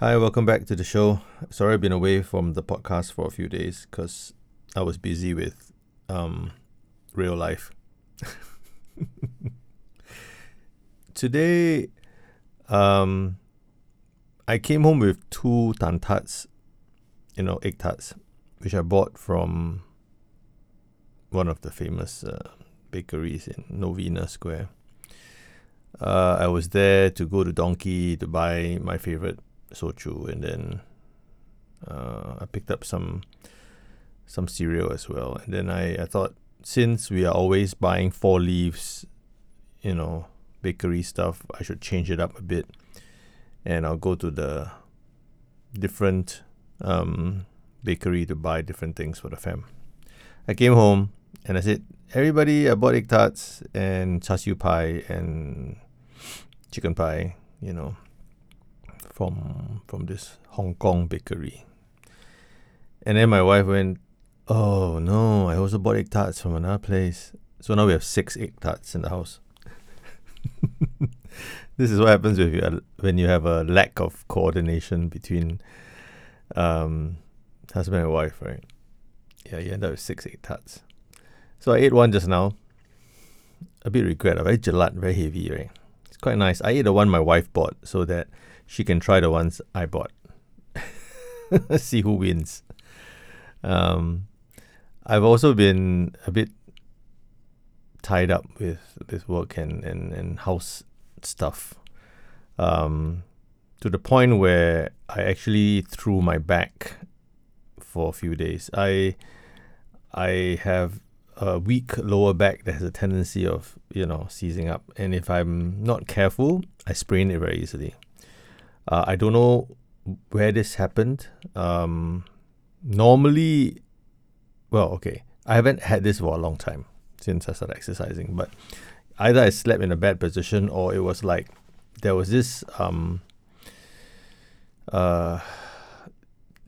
Hi, welcome back to the show. Sorry I've been away from the podcast for a few days because I was busy with um, real life. Today, um, I came home with two tan tarts, you know, egg tarts, which I bought from one of the famous uh, bakeries in Novena Square. Uh, I was there to go to Donki to buy my favorite soju, and then uh, I picked up some some cereal as well. And then I, I thought since we are always buying Four Leaves, you know, bakery stuff, I should change it up a bit, and I'll go to the different um, bakery to buy different things for the fam. I came home and I said, everybody, I bought egg tarts and char siu pie and chicken pie, you know, from from this Hong Kong bakery. And then my wife went, Oh no, I also bought egg tarts from another place. So now we have six egg tarts in the house. this is what happens with you when you have a lack of coordination between um, husband and wife, right? Yeah, you end up with six egg tarts. So I ate one just now. A bit regret, very gelat, very heavy, right? It's quite nice. I ate the one my wife bought so that she can try the ones I bought. See who wins. Um, I've also been a bit tied up with with work and, and, and house stuff. Um, to the point where I actually threw my back for a few days. I I have a weak lower back that has a tendency of you know seizing up, and if I'm not careful, I sprain it very easily. Uh, I don't know where this happened. Um, normally, well, okay, I haven't had this for a long time since I started exercising, but either I slept in a bad position or it was like there was this um, uh,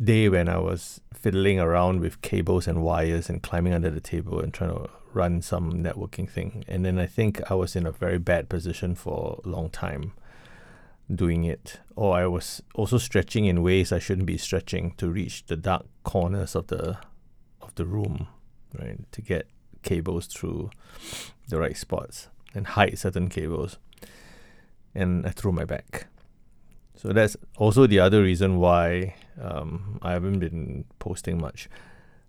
day when I was fiddling around with cables and wires and climbing under the table and trying to run some networking thing. And then I think I was in a very bad position for a long time doing it, or I was also stretching in ways I shouldn't be stretching to reach the dark corners of the of the room, right? To get cables through the right spots and hide certain cables. And I threw my back. So that's also the other reason why um, I haven't been posting much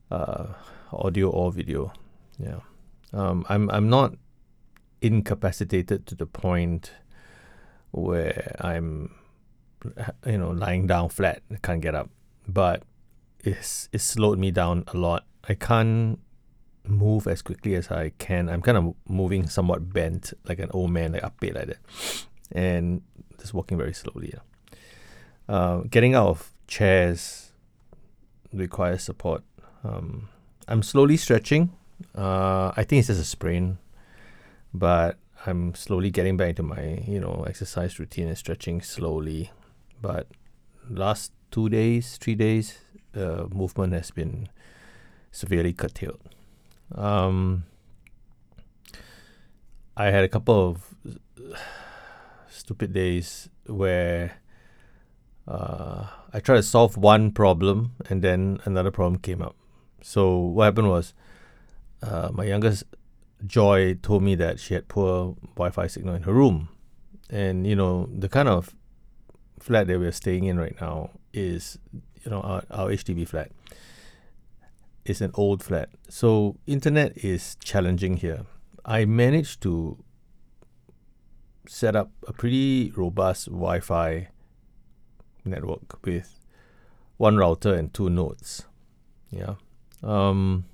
uh, audio or video. Yeah, um, I'm I'm not incapacitated to the point where I'm, you know, lying down flat, I can't get up. But it's it slowed me down a lot. I can't move as quickly as I can. I'm kind of moving somewhat bent, like an old man, like up like that, and just walking very slowly. Yeah. Uh, getting out of chairs requires support. Um, I'm slowly stretching. Uh, I think it's just a sprain, but I'm slowly getting back to my you know exercise routine and stretching slowly. But last two days, three days, uh, movement has been severely curtailed. Um, I had a couple of stupid days where uh, I tried to solve one problem and then another problem came up. So what happened was uh, my youngest Joy told me that she had poor Wi-Fi signal in her room, and you know the kind of flat that we're staying in right now is you know our, our HDB flat. It's an old flat, so internet is challenging here. I managed to set up a pretty robust Wi-Fi network with one router and two nodes. Yeah. Um,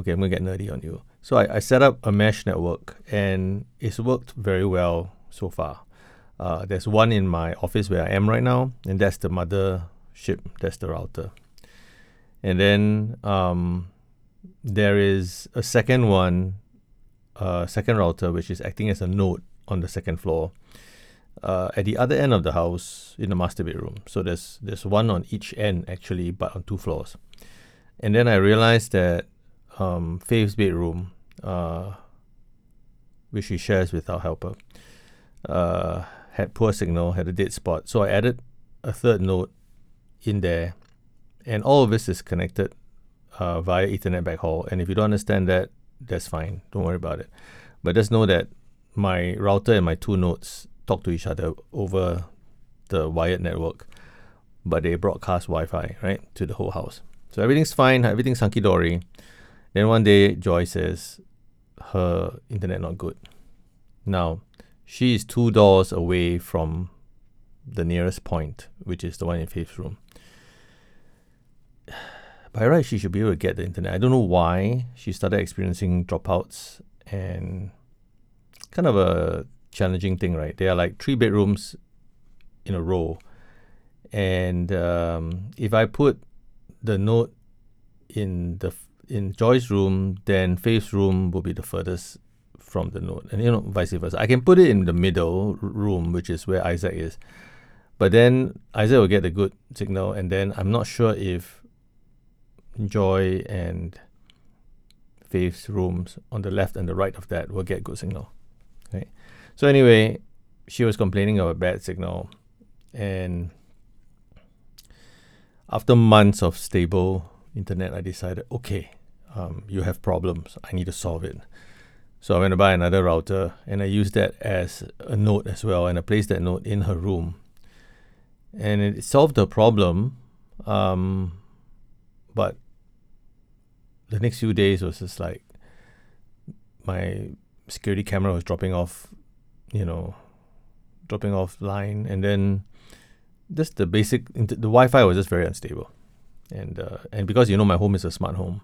okay, I'm gonna get nerdy on you. So I, I set up a mesh network and it's worked very well so far. Uh, there's one in my office where I am right now, and that's the mothership, that's the router. And then um, there is a second one, uh, second router, which is acting as a node on the second floor. Uh, at the other end of the house in the master bedroom. So there's there's one on each end actually, but on two floors. And then I realized that um, Faith's bedroom, uh, which she shares with our helper, uh, had poor signal, had a dead spot. So I added a third node in there, and all of this is connected uh, via Ethernet backhaul. And if you don't understand that, that's fine. Don't worry about it. But just know that my router and my two nodes talk to each other over the wired network, but they broadcast Wi-Fi right to the whole house. So everything's fine. Everything's hunky dory. Then one day, Joy says her internet not good. Now, she is two doors away from the nearest point, which is the one in Faith's room. By right, she should be able to get the internet. I don't know why she started experiencing dropouts and kind of a challenging thing, right? There are like three bedrooms in a row, and um, if I put the note in the in Joy's room, then Faith's room will be the furthest from the node, and you know vice versa. I can put it in the middle room, which is where Isaac is, but then Isaac will get a good signal, and then I'm not sure if Joy and Faith's rooms on the left and the right of that will get good signal. Okay, so anyway, she was complaining of a bad signal, and after months of stable internet, I decided, okay, um, you have problems. I need to solve it. So I went to buy another router and I used that as a node as well. And I placed that node in her room. And it solved the problem. Um, but the next few days was just like my security camera was dropping off, you know, dropping off line. And then just the basic, the Wi Fi was just very unstable. And, uh, and because, you know, my home is a smart home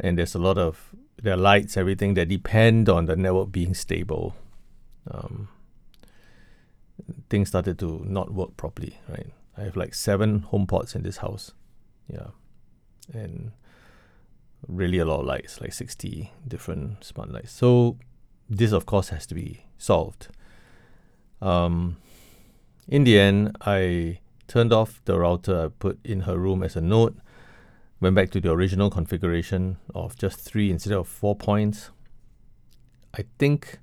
and there's a lot of there are lights, everything that depend on the network being stable. Um, things started to not work properly, right? I have like seven HomePods in this house, yeah, and really a lot of lights, like sixty different smart lights. So this, of course, has to be solved. Um, in the end, I turned off the router I put in her room as a node went back to the original configuration of just three instead of four points. I think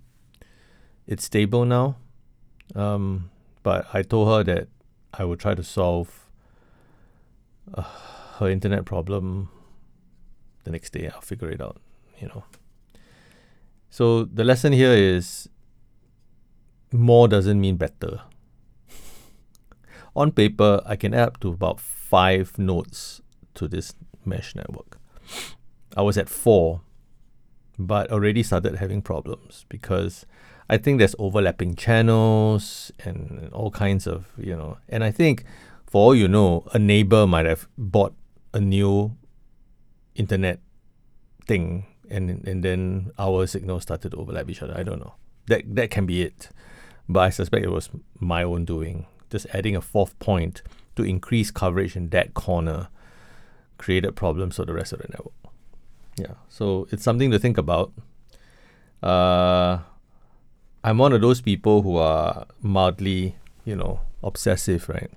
it's stable now. Um, but I told her that I would try to solve uh, her internet problem the next day. I'll figure it out, you know. So the lesson here is more doesn't mean better. On paper, I can add up to about five nodes to this mesh network. I was at four, but already started having problems because I think there's overlapping channels and all kinds of, you know, and I think for all you know, a neighbor might have bought a new internet thing and and then our signals started to overlap each other. I don't know. That that can be it. But I suspect it was my own doing. Just adding a fourth point to increase coverage in that corner created problems for the rest of the network. Yeah, so it's something to think about. Uh, I'm one of those people who are mildly, you know, obsessive, right,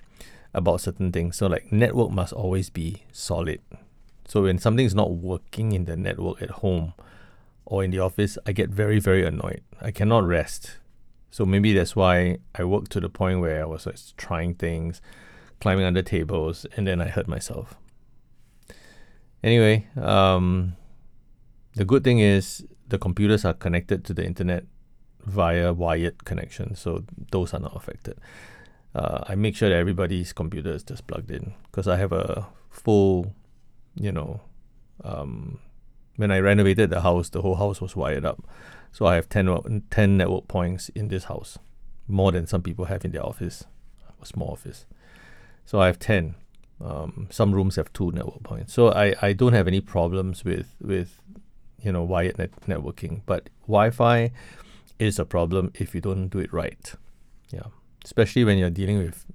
about certain things. So like network must always be solid. So when something is not working in the network at home or in the office, I get very very annoyed. I cannot rest. So maybe that's why I worked to the point where I was like trying things, climbing under tables, and then I hurt myself. Anyway, um, the good thing is the computers are connected to the internet via wired connection, so those are not affected. Uh, I make sure that everybody's computer is just plugged in because I have a full, you know, um, when I renovated the house, the whole house was wired up. So I have 10, 10 network points in this house, more than some people have in their office, a small office. So I have 10. Um, some rooms have two network points, so I, I don't have any problems with with you know wired net networking. But Wi-Fi is a problem if you don't do it right. Yeah, especially when you're dealing with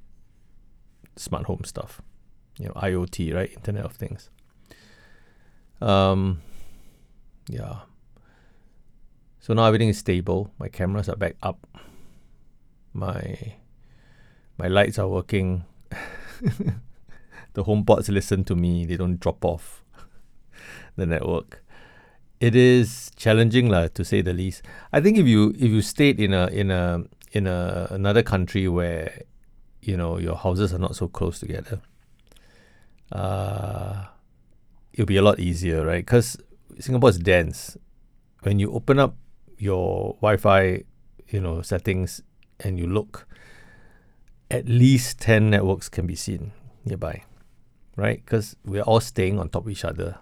smart home stuff, you know IoT, right, Internet of Things. Um, yeah. So now everything is stable. My cameras are back up. My my lights are working. the HomePods listen to me. They don't drop off the network. It is challenging, lah, to say the least. I think if you if you stayed in a in a in a another country where you know your houses are not so close together, uh, it'll be a lot easier, right? Because Singapore is dense. When you open up your Wi-Fi, you know settings, and you look, at least ten networks can be seen nearby, right? Because we're all staying on top of each other.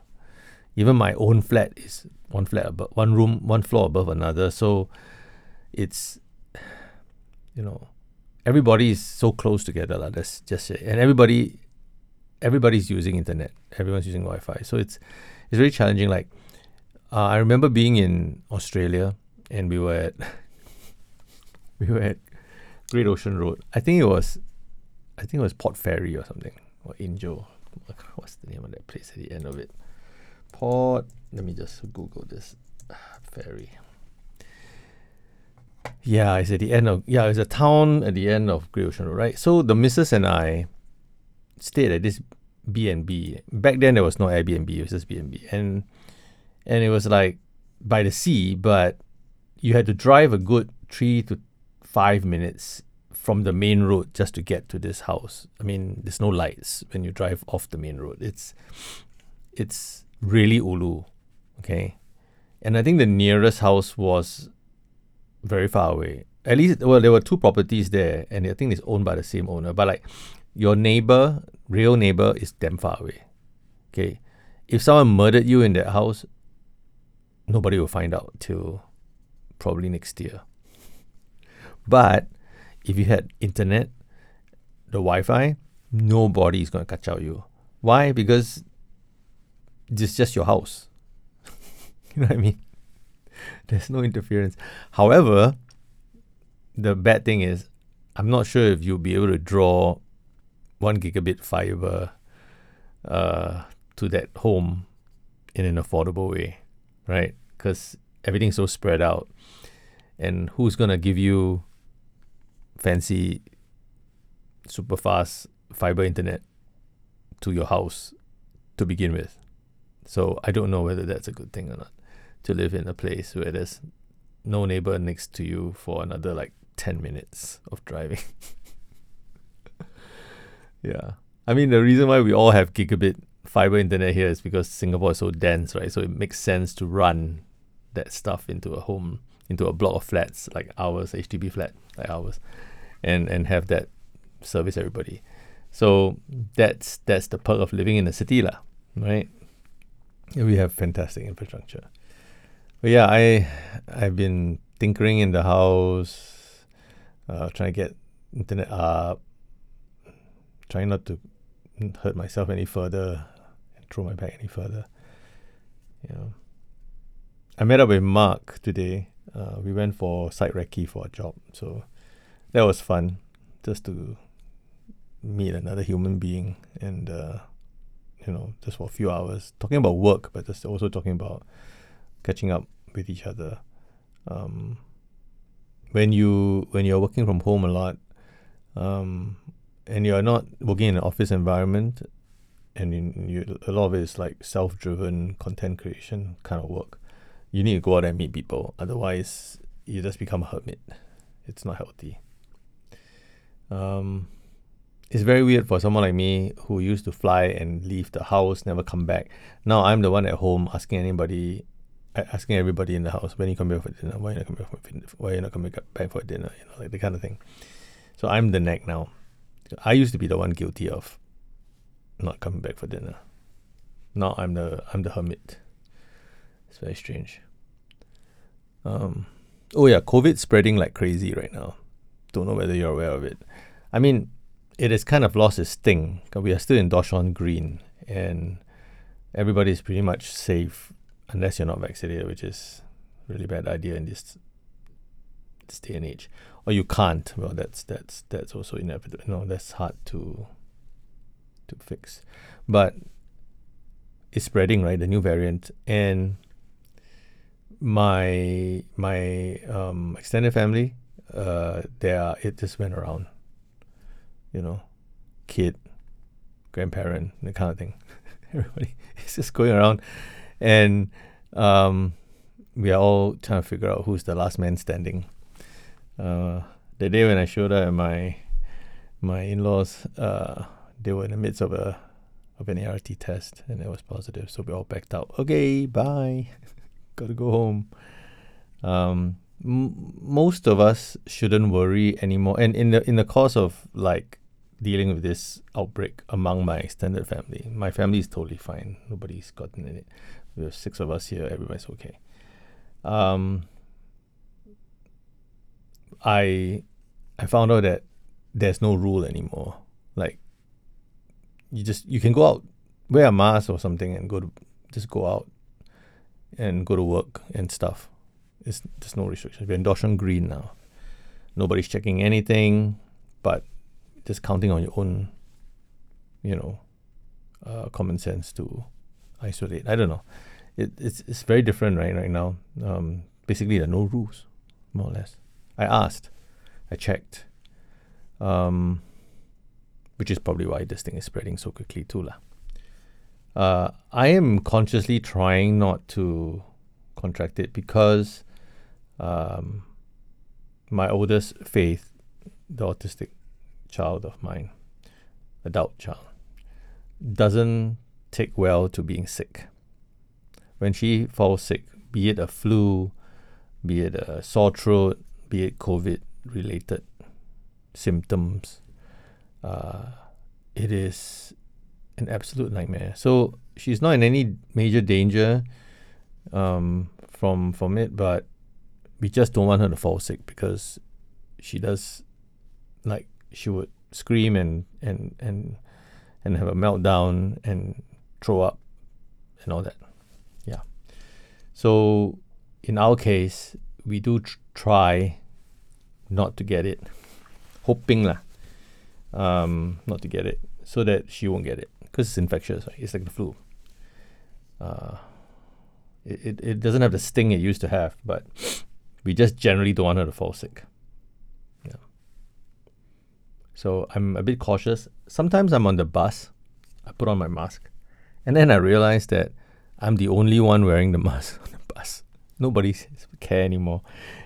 Even my own flat is one flat above, one room, one floor above another. So it's you know everybody is so close together lah. That's just it. and everybody everybody's using internet. Everyone's using Wi-Fi. So it's it's very challenging. Like uh, I remember being in Australia and we were at we were at Great Ocean Road. I think it was I think it was Port Fairy or something or Angel. What's the name of that place at the end of it? Port. Let me just Google this. Ah, ferry. Yeah, it's at the end of yeah, it's a town at the end of Great Ocean Road, right? So the missus and I stayed at this B and B. Back then there was no Airbnb, it was just B and B, and and it was like by the sea, but you had to drive a good three to five minutes from the main road just to get to this house. I mean, there's no lights when you drive off the main road. It's it's really ulu, okay. And I think the nearest house was very far away. At least, well, there were two properties there, and I think it's owned by the same owner. But like, your neighbor, real neighbor, is damn far away. Okay, if someone murdered you in that house, nobody will find out till probably next year. But if you had internet, the Wi-Fi, nobody is going to catch out you. Why? Because it's just your house. you know what I mean? There's no interference. However, the bad thing is, I'm not sure if you'll be able to draw one gigabit fiber uh, to that home in an affordable way, right? Because everything's so spread out. And who's going to give you fancy, super fast fiber internet to your house to begin with? So I don't know whether that's a good thing or not to live in a place where there's no neighbor next to you for another like 10 minutes of driving. yeah. I mean, the reason why we all have gigabit fiber internet here is because Singapore is so dense, right? So it makes sense to run that stuff into a home, into a block of flats like ours, HDB flat like ours, and and have that service everybody. So that's that's the perk of living in a city, lah, right? We have fantastic infrastructure. But yeah, I I've been tinkering in the house, uh, trying to get internet up, trying not to hurt myself any further, throw my back any further. You know, I met up with Mark today. Uh, we went for site recce for a job, so that was fun, just to meet another human being and uh, you know just for a few hours talking about work, but just also talking about catching up with each other. Um, when you when you're working from home a lot, um, and you're not working in an office environment, and you, a lot of it is like self-driven content creation kind of work. You need to go out and meet people. Otherwise, you just become a hermit. It's not healthy. Um, it's very weird for someone like me who used to fly and leave the house, never come back. Now I'm the one at home asking anybody asking everybody in the house when you come back for dinner, why you not coming back for why you not coming back for dinner, you know, like the kind of thing. So I'm the neck now. I used to be the one guilty of not coming back for dinner. Now I'm the I'm the hermit. It's very strange. Um, oh yeah, COVID spreading like crazy right now. Don't know whether you're aware of it. I mean, it has kind of lost its sting. We are still in DORSCON Green, and everybody is pretty much safe unless you're not vaccinated, which is really bad idea in this this day and age. Or you can't. Well, that's that's that's also inevitable. No, that's hard to to fix. But it's spreading, right? The new variant and my my um, extended family, uh, there it just went around. You know, kid, grandparent, the kind of thing. Everybody is just going around and um, we are all trying to figure out who's the last man standing. Uh, the day when I showed up at my my in-laws, uh, they were in the midst of a of an ART test, and it was positive. So we all backed out. Okay, bye. Gotta go home. Um, most of us shouldn't worry anymore. And in the in the course of like dealing with this outbreak among my extended family, my family is totally fine. Nobody's gotten in it. Have six of us here. Everybody's okay. Um, I I found out that there's no rule anymore. Like you just you can go out, wear a mask or something, and go to just go out and go to work and stuff. It's there's no restrictions. We're in DORSCON Green now. Nobody's checking anything, but just counting on your own, you know, uh, common sense to isolate. I don't know. It, it's it's very different right right now. Um, basically, there are no rules, more or less. I asked, I checked, um, which is probably why this thing is spreading so quickly too, lah. Uh, I am consciously trying not to contract it because um, my oldest Faith, the autistic child of mine, adult child, doesn't take well to being sick. When she falls sick, be it a flu, be it a sore throat, be it COVID related symptoms, uh, it is an absolute nightmare. So she's not in any major danger um, from from it, but we just don't want her to fall sick because she does like she would scream and and and and have a meltdown and throw up and all that. Yeah. So in our case, we do tr- try not to get it, hoping lah, um, not to get it, so that she won't get it because it's infectious. Right? It's like the flu. Uh, it, it, it doesn't have the sting it used to have, but we just generally don't want her to fall sick. Yeah. So I'm a bit cautious. Sometimes I'm on the bus, I put on my mask, and then I realize that I'm the only one wearing the mask on the bus. Nobody care anymore.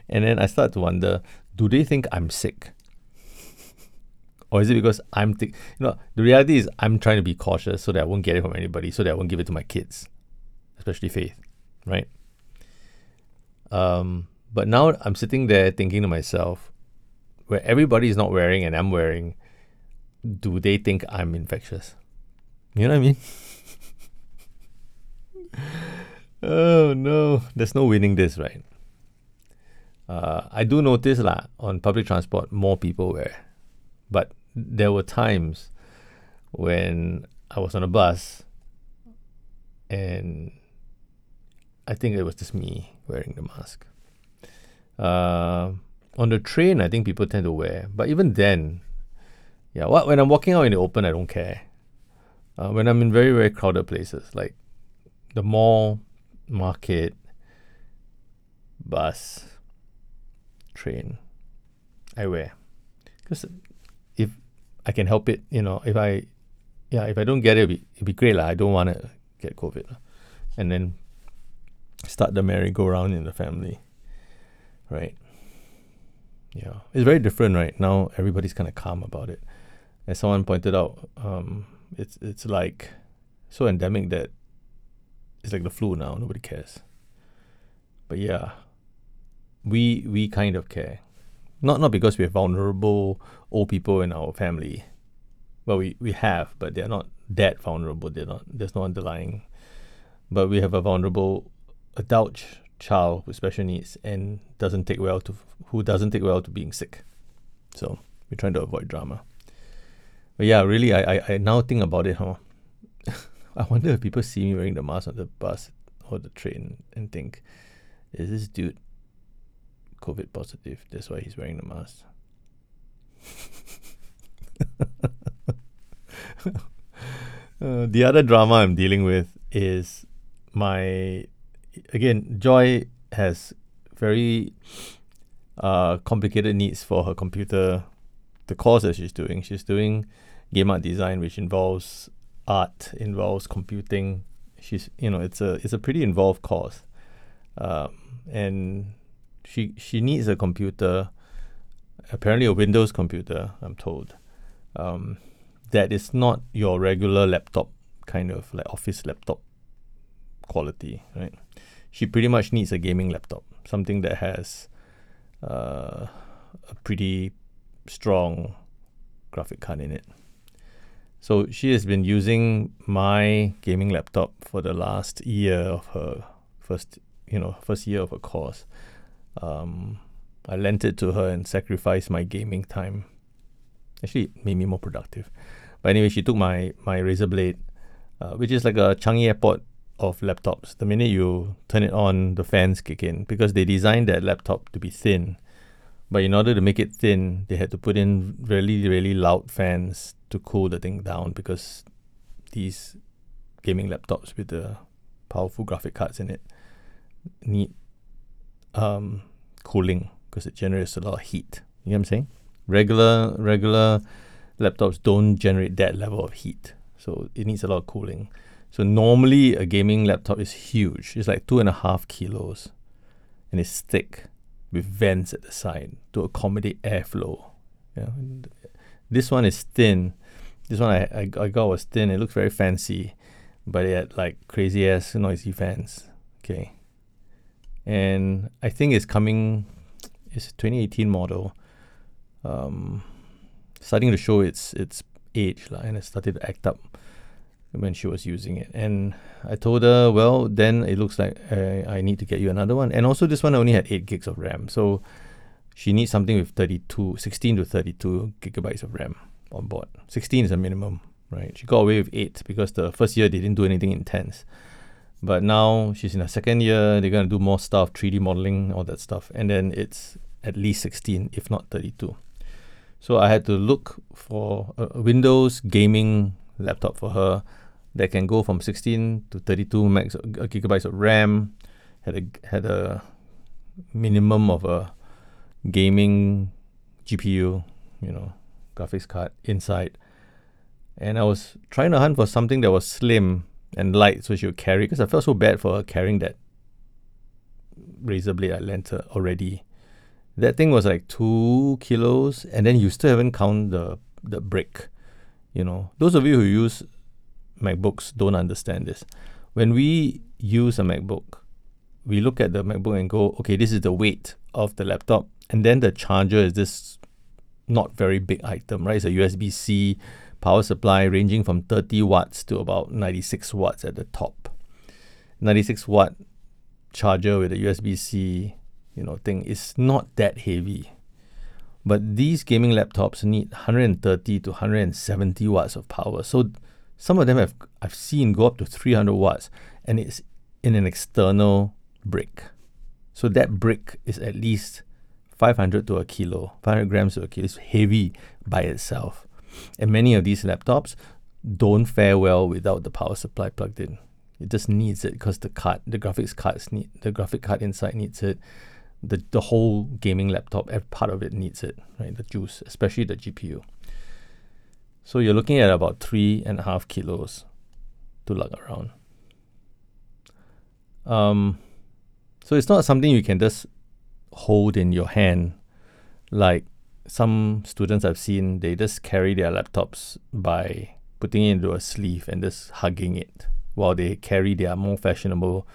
And then I start to wonder, do they think I'm sick? Or is it because I'm, th- you know, the reality is I'm trying to be cautious so that I won't get it from anybody, so that I won't give it to my kids, especially Faith, right? Um, but now I'm sitting there thinking to myself, where everybody is not wearing and I'm wearing, do they think I'm infectious? You know what I mean? oh no, there's no winning this, right? Uh, I do notice lah on public transport more people wear, but there were times when I was on a bus and I think it was just me wearing the mask. Uh, on the train, I think people tend to wear, but even then, yeah, what, when I'm walking out in the open, I don't care. Uh, when I'm in very, very crowded places, like the mall, market, bus, train, I wear. Because if I can help it, you know, if I, yeah, if I don't get it, it'd be, it'd be great. Like, I don't want to get COVID. And then start the merry-go-round in the family, right? Yeah, it's very different right now. Everybody's kind of calm about it. As someone pointed out, um, it's it's like so endemic that it's like the flu now. Nobody cares. But yeah, we we kind of care. Not not because we have vulnerable old people in our family. Well, we, we have, but they're not that vulnerable. They're not. There's no underlying. But we have a vulnerable adult child with special needs and doesn't take well to who doesn't take well to being sick. So we're trying to avoid drama. But yeah, really, I I, I now think about it, huh? I wonder if people see me wearing the mask on the bus or the train and think, is this dude COVID positive? That's why he's wearing the mask. uh, the other drama I'm dealing with is my again Joy has very uh, complicated needs for her computer. The course that she's doing, she's doing game art design, which involves art, involves computing. She's you know it's a it's a pretty involved course, um, and she she needs a computer, apparently a Windows computer. I'm told, um, that is not your regular laptop kind of like office laptop quality, right? She pretty much needs a gaming laptop, something that has uh, a pretty strong graphic card in it. So she has been using my gaming laptop for the last year of her first, you know, first year of her course. Um, I lent it to her and sacrificed my gaming time. Actually, it made me more productive. But anyway, she took my my Razer Blade, uh, which is like a Changi Airport of laptops. The minute you turn it on, the fans kick in because they designed that laptop to be thin. But in order to make it thin, they had to put in really, really loud fans to cool the thing down because these gaming laptops with the powerful graphic cards in it need um, cooling because it generates a lot of heat. You know what I'm saying? Regular regular laptops don't generate that level of heat, so it needs a lot of cooling. So normally a gaming laptop is huge. It's like two and a half kilos, and it's thick with vents at the side to accommodate airflow. Yeah, this one is thin. This one I, I, I got was thin. It looks very fancy, but it had like crazy ass noisy fans. Okay, and I think it's coming. It's a 2018 model. Um, starting to show its its age, la, and it started to act up when she was using it. And I told her, well, then it looks like uh, I need to get you another one. And also, this one only had 8 gigs of RAM. So she needs something with 32, 16 to 32 gigabytes of RAM on board. 16 is a minimum, right? She got away with 8 because the first year they didn't do anything intense. But now she's in her second year, they're going to do more stuff, 3D modeling, all that stuff. And then it's at least 16, if not 32. So I had to look for a Windows gaming laptop for her that can go from 16 to 32 max uh, gigabytes of RAM. Had a had a minimum of a gaming GPU, you know, graphics card inside. And I was trying to hunt for something that was slim and light so she would carry because I felt so bad for her carrying that Razer Blade I lent her already. That thing was like two kilos, and then you still haven't count the the brick. You know, those of you who use MacBooks don't understand this. When we use a MacBook, we look at the MacBook and go, okay, this is the weight of the laptop, and then the charger is this not very big item, right? It's a USB C power supply ranging from 30 watts to about 96 watts at the top. 96 watt charger with a USB C, you know, thing is not that heavy. But these gaming laptops need 130 to 170 watts of power. So some of them have I've seen go up to 300 watts, and it's in an external brick. So that brick is at least 500 to a kilo, 500 grams to a kilo. It's heavy by itself. And many of these laptops don't fare well without the power supply plugged in. It just needs it because the card, the graphics cards need the graphic card inside needs it. The the whole gaming laptop, every part of it needs it, right? The juice, especially the GPU. So you're looking at about three and a half kilos to lug around. Um, so it's not something you can just hold in your hand like some students I've seen, they just carry their laptops by putting it into a sleeve and just hugging it while they carry their more fashionable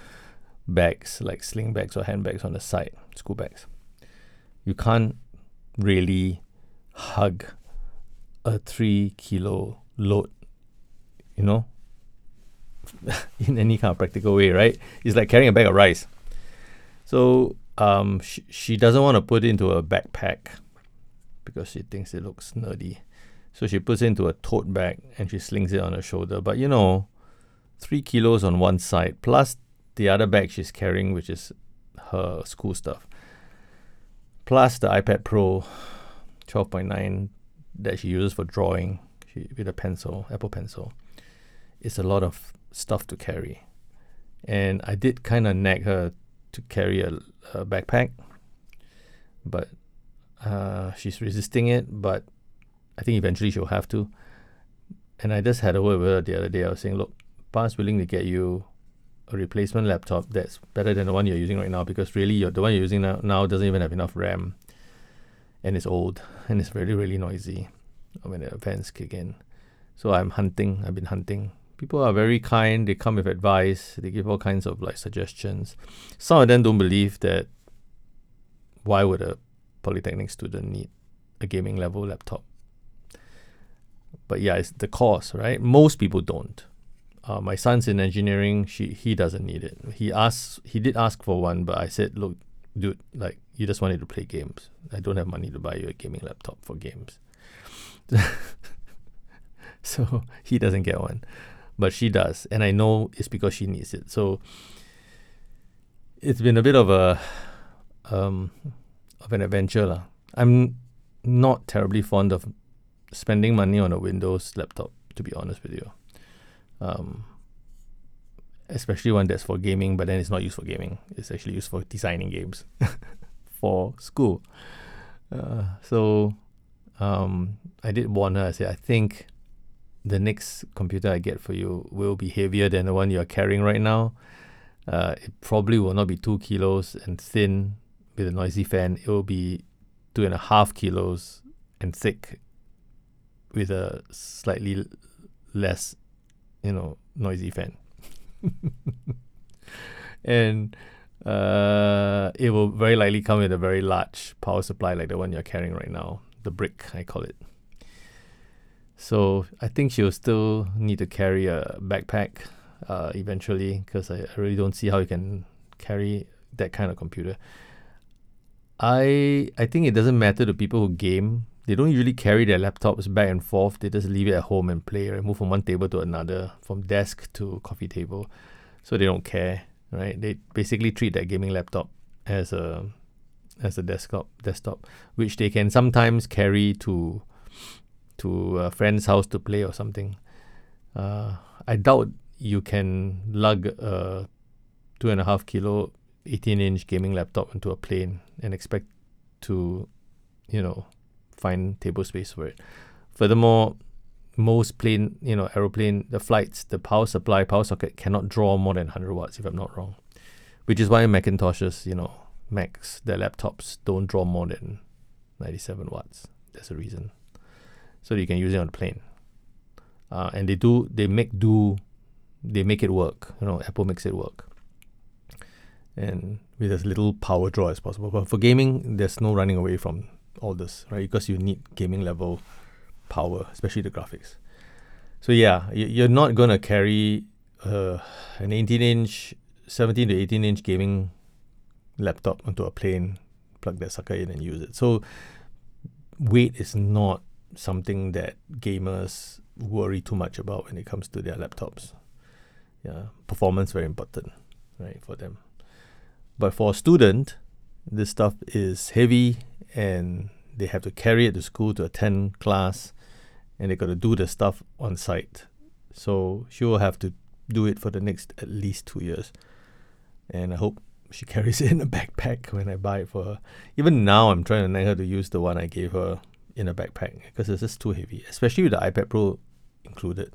bags like sling bags or handbags on the side, school bags. You can't really hug a three kilo load, you know, in any kind of practical way, right? It's like carrying a bag of rice. So um, she, she doesn't want to put it into a backpack because she thinks it looks nerdy. So she puts it into a tote bag and she slings it on her shoulder. But you know, three kilos on one side, plus the other bag she's carrying, which is her school stuff, plus the iPad Pro 12.9 that she uses for drawing she, with a pencil, Apple Pencil. It's a lot of stuff to carry. And I did kind of nag her to carry a, a backpack, but uh, she's resisting it. But I think eventually she'll have to. And I just had a word with her the other day. I was saying, look, Pa's willing to get you a replacement laptop that's better than the one you're using right now because really the one you're using now, now doesn't even have enough RAM and it's old and it's really really noisy when the events kick in. So I'm hunting. I've been hunting. People are very kind. They come with advice. They give all kinds of like suggestions. Some of them don't believe that. Why would a polytechnic student need a gaming level laptop? But yeah, it's the cost, right? Most people don't. Uh, my son's in engineering. She he doesn't need it. He asked. He did ask for one, but I said, look, dude, like you just wanted to play games. I don't have money to buy you a gaming laptop for games. so he doesn't get one, but she does, and I know it's because she needs it. So it's been a bit of a um, of an adventure, lah. I'm not terribly fond of spending money on a Windows laptop, to be honest with you. Um, especially one that's for gaming, but then it's not used for gaming. It's actually used for designing games for school. Uh, so um, I did warn her. I said, I think the next computer I get for you will be heavier than the one you are carrying right now. Uh, it probably will not be two kilos and thin with a noisy fan. It will be two and a half kilos and thick with a slightly less, you know, noisy fan. and uh, it will very likely come with a very large power supply like the one you're carrying right now, the brick, I call it. So I think she'll still need to carry a backpack uh, eventually because I, I really don't see how you can carry that kind of computer. I I think it doesn't matter to people who game. They don't usually carry their laptops back and forth. They just leave it at home and play, or move from one table to another, from desk to coffee table. So they don't care, right? They basically treat their gaming laptop as a as a desktop desktop, which they can sometimes carry to to a friend's house to play or something. Uh, I doubt you can lug a two and a half kilo, 18 inch gaming laptop into a plane and expect to, you know, find table space for it. Furthermore, most plane, you know, aeroplane, the flights, the power supply, power socket cannot draw more than 100 watts, if I'm not wrong. Which is why Macintoshes, you know, Macs, their laptops don't draw more than 97 watts. That's a reason so you can use it on the plane. Uh, and they do they make do they make it work. You know, Apple makes it work. And with as little power draw as possible. But for gaming, there's no running away from all this, right? Because you need gaming level power, especially the graphics. So yeah, you're not gonna carry uh, an 18 inch, 17 to 18 inch gaming laptop onto a plane, plug that sucker in and use it. So weight is not something that gamers worry too much about when it comes to their laptops. Yeah, performance very important, right, for them. But for a student, this stuff is heavy and they have to carry it to school to attend class and they got to do the stuff on site. So she will have to do it for the next at least two years. And I hope she carries it in a backpack when I buy it for her. Even now, I'm trying to nag her to use the one I gave her in a backpack because it's just too heavy, especially with the iPad Pro included.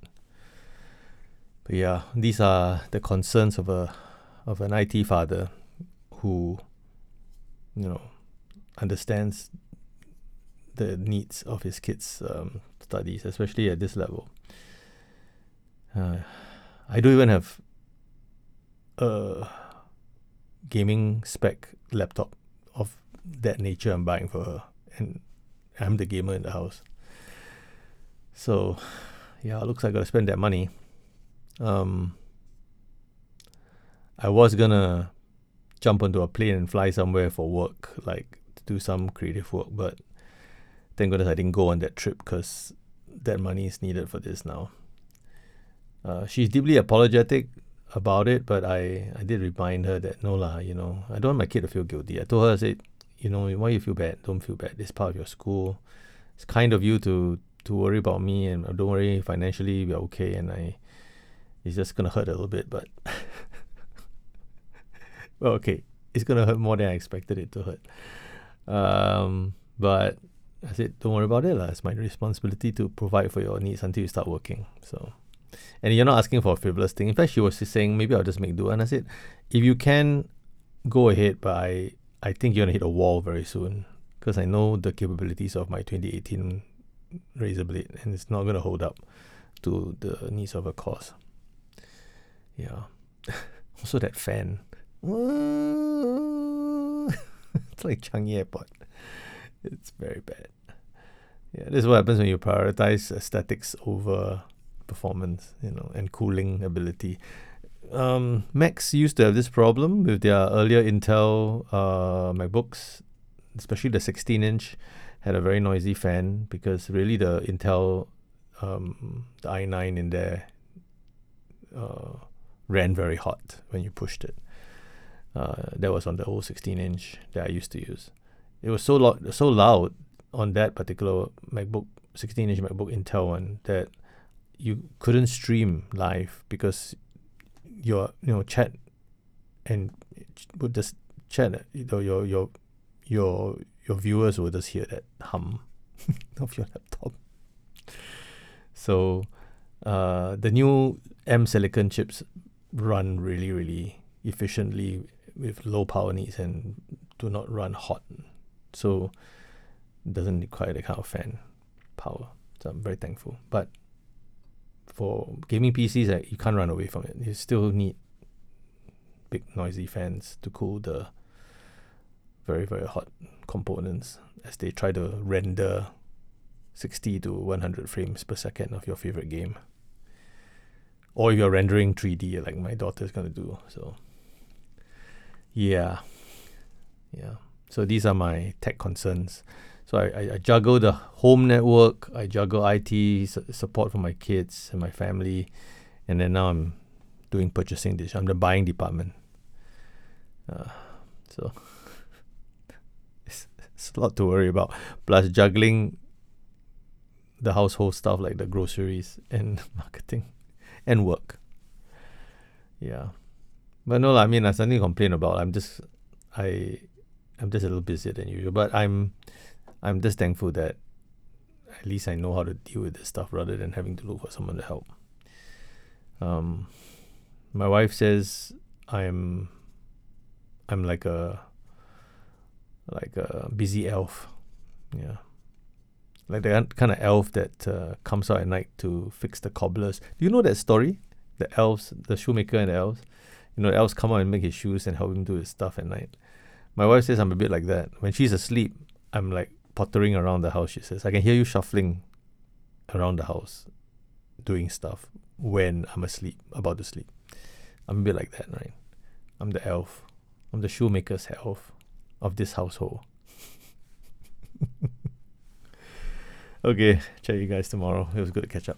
But yeah, these are the concerns of a of an IT father who, you know, understands the needs of his kids' um, studies, especially at this level. Uh, I don't even have a gaming spec laptop of that nature I'm buying for her, and I'm the gamer in the house. So, yeah, looks like I gotta spend that money. Um, I was gonna jump onto a plane and fly somewhere for work, like do some creative work, but thank goodness I didn't go on that trip because that money is needed for this now. Uh, she's deeply apologetic about it, but I, I did remind her that no lah, you know, I don't want my kid to feel guilty. I told her I said you know, why you feel bad? Don't feel bad. It's part of your school. It's kind of you to to worry about me, and don't worry. Financially, we're okay, and I. It's just gonna hurt a little bit, but. well, okay, it's gonna hurt more than I expected it to hurt. Um, but I said, don't worry about it, lah. It's my responsibility to provide for your needs until you start working. So, and you're not asking for a frivolous thing. In fact, she was just saying maybe I'll just make do. And I said, if you can, go ahead, but I I think you're gonna hit a wall very soon because I know the capabilities of my 2018 Razer Blade, and it's not going to hold up to the needs of a course. Yeah. also, that fan. it's like Changi Airport. It's very bad. Yeah, this is what happens when you prioritize aesthetics over performance, you know, and cooling ability. Um, Macs used to have this problem with their earlier Intel uh, MacBooks, especially the 16 inch, had a very noisy fan because really the Intel, um, the i9 in there, uh, ran very hot when you pushed it. Uh, that was on the old 16 inch that I used to use. It was so lo- so loud on that particular MacBook 16 inch MacBook Intel one that you couldn't stream live because your you know chat and would just chat you know, your your your your viewers will just hear that hum of your laptop. So uh, the new M silicon chips run really really efficiently with low power needs and do not run hot. So doesn't require that kind of fan power. So I'm very thankful. But for gaming PCs, like, you can't run away from it. You still need big noisy fans to cool the very very hot components as they try to render 60 to 100 frames per second of your favorite game. Or if you're rendering 3D like my daughter's gonna do. So yeah. Yeah. So these are my tech concerns. So I, I, I juggle the home network, I juggle IT su- support for my kids and my family, and then now I'm doing purchasing this. I'm the buying department. Uh, so it's, it's a lot to worry about. Plus juggling the household stuff like the groceries and marketing and work. Yeah. But no, I mean, there's nothing to complain about. I'm just, I, I'm just a little busier than usual. But I'm, I'm just thankful that at least I know how to deal with this stuff rather than having to look for someone to help. Um, my wife says I'm, I'm like a, like a busy elf, yeah, like the kind of elf that uh, comes out at night to fix the cobblers. Do you know that story? The elves, the shoemaker and the elves. You know, elves come out and make his shoes and help him do his stuff at night. My wife says I'm a bit like that. When she's asleep, I'm like pottering around the house, she says. I can hear you shuffling around the house, doing stuff when I'm asleep, about to sleep. I'm a bit like that, right? I'm the elf. I'm the shoemaker's elf of this household. okay, chat you guys tomorrow. It was good to catch up.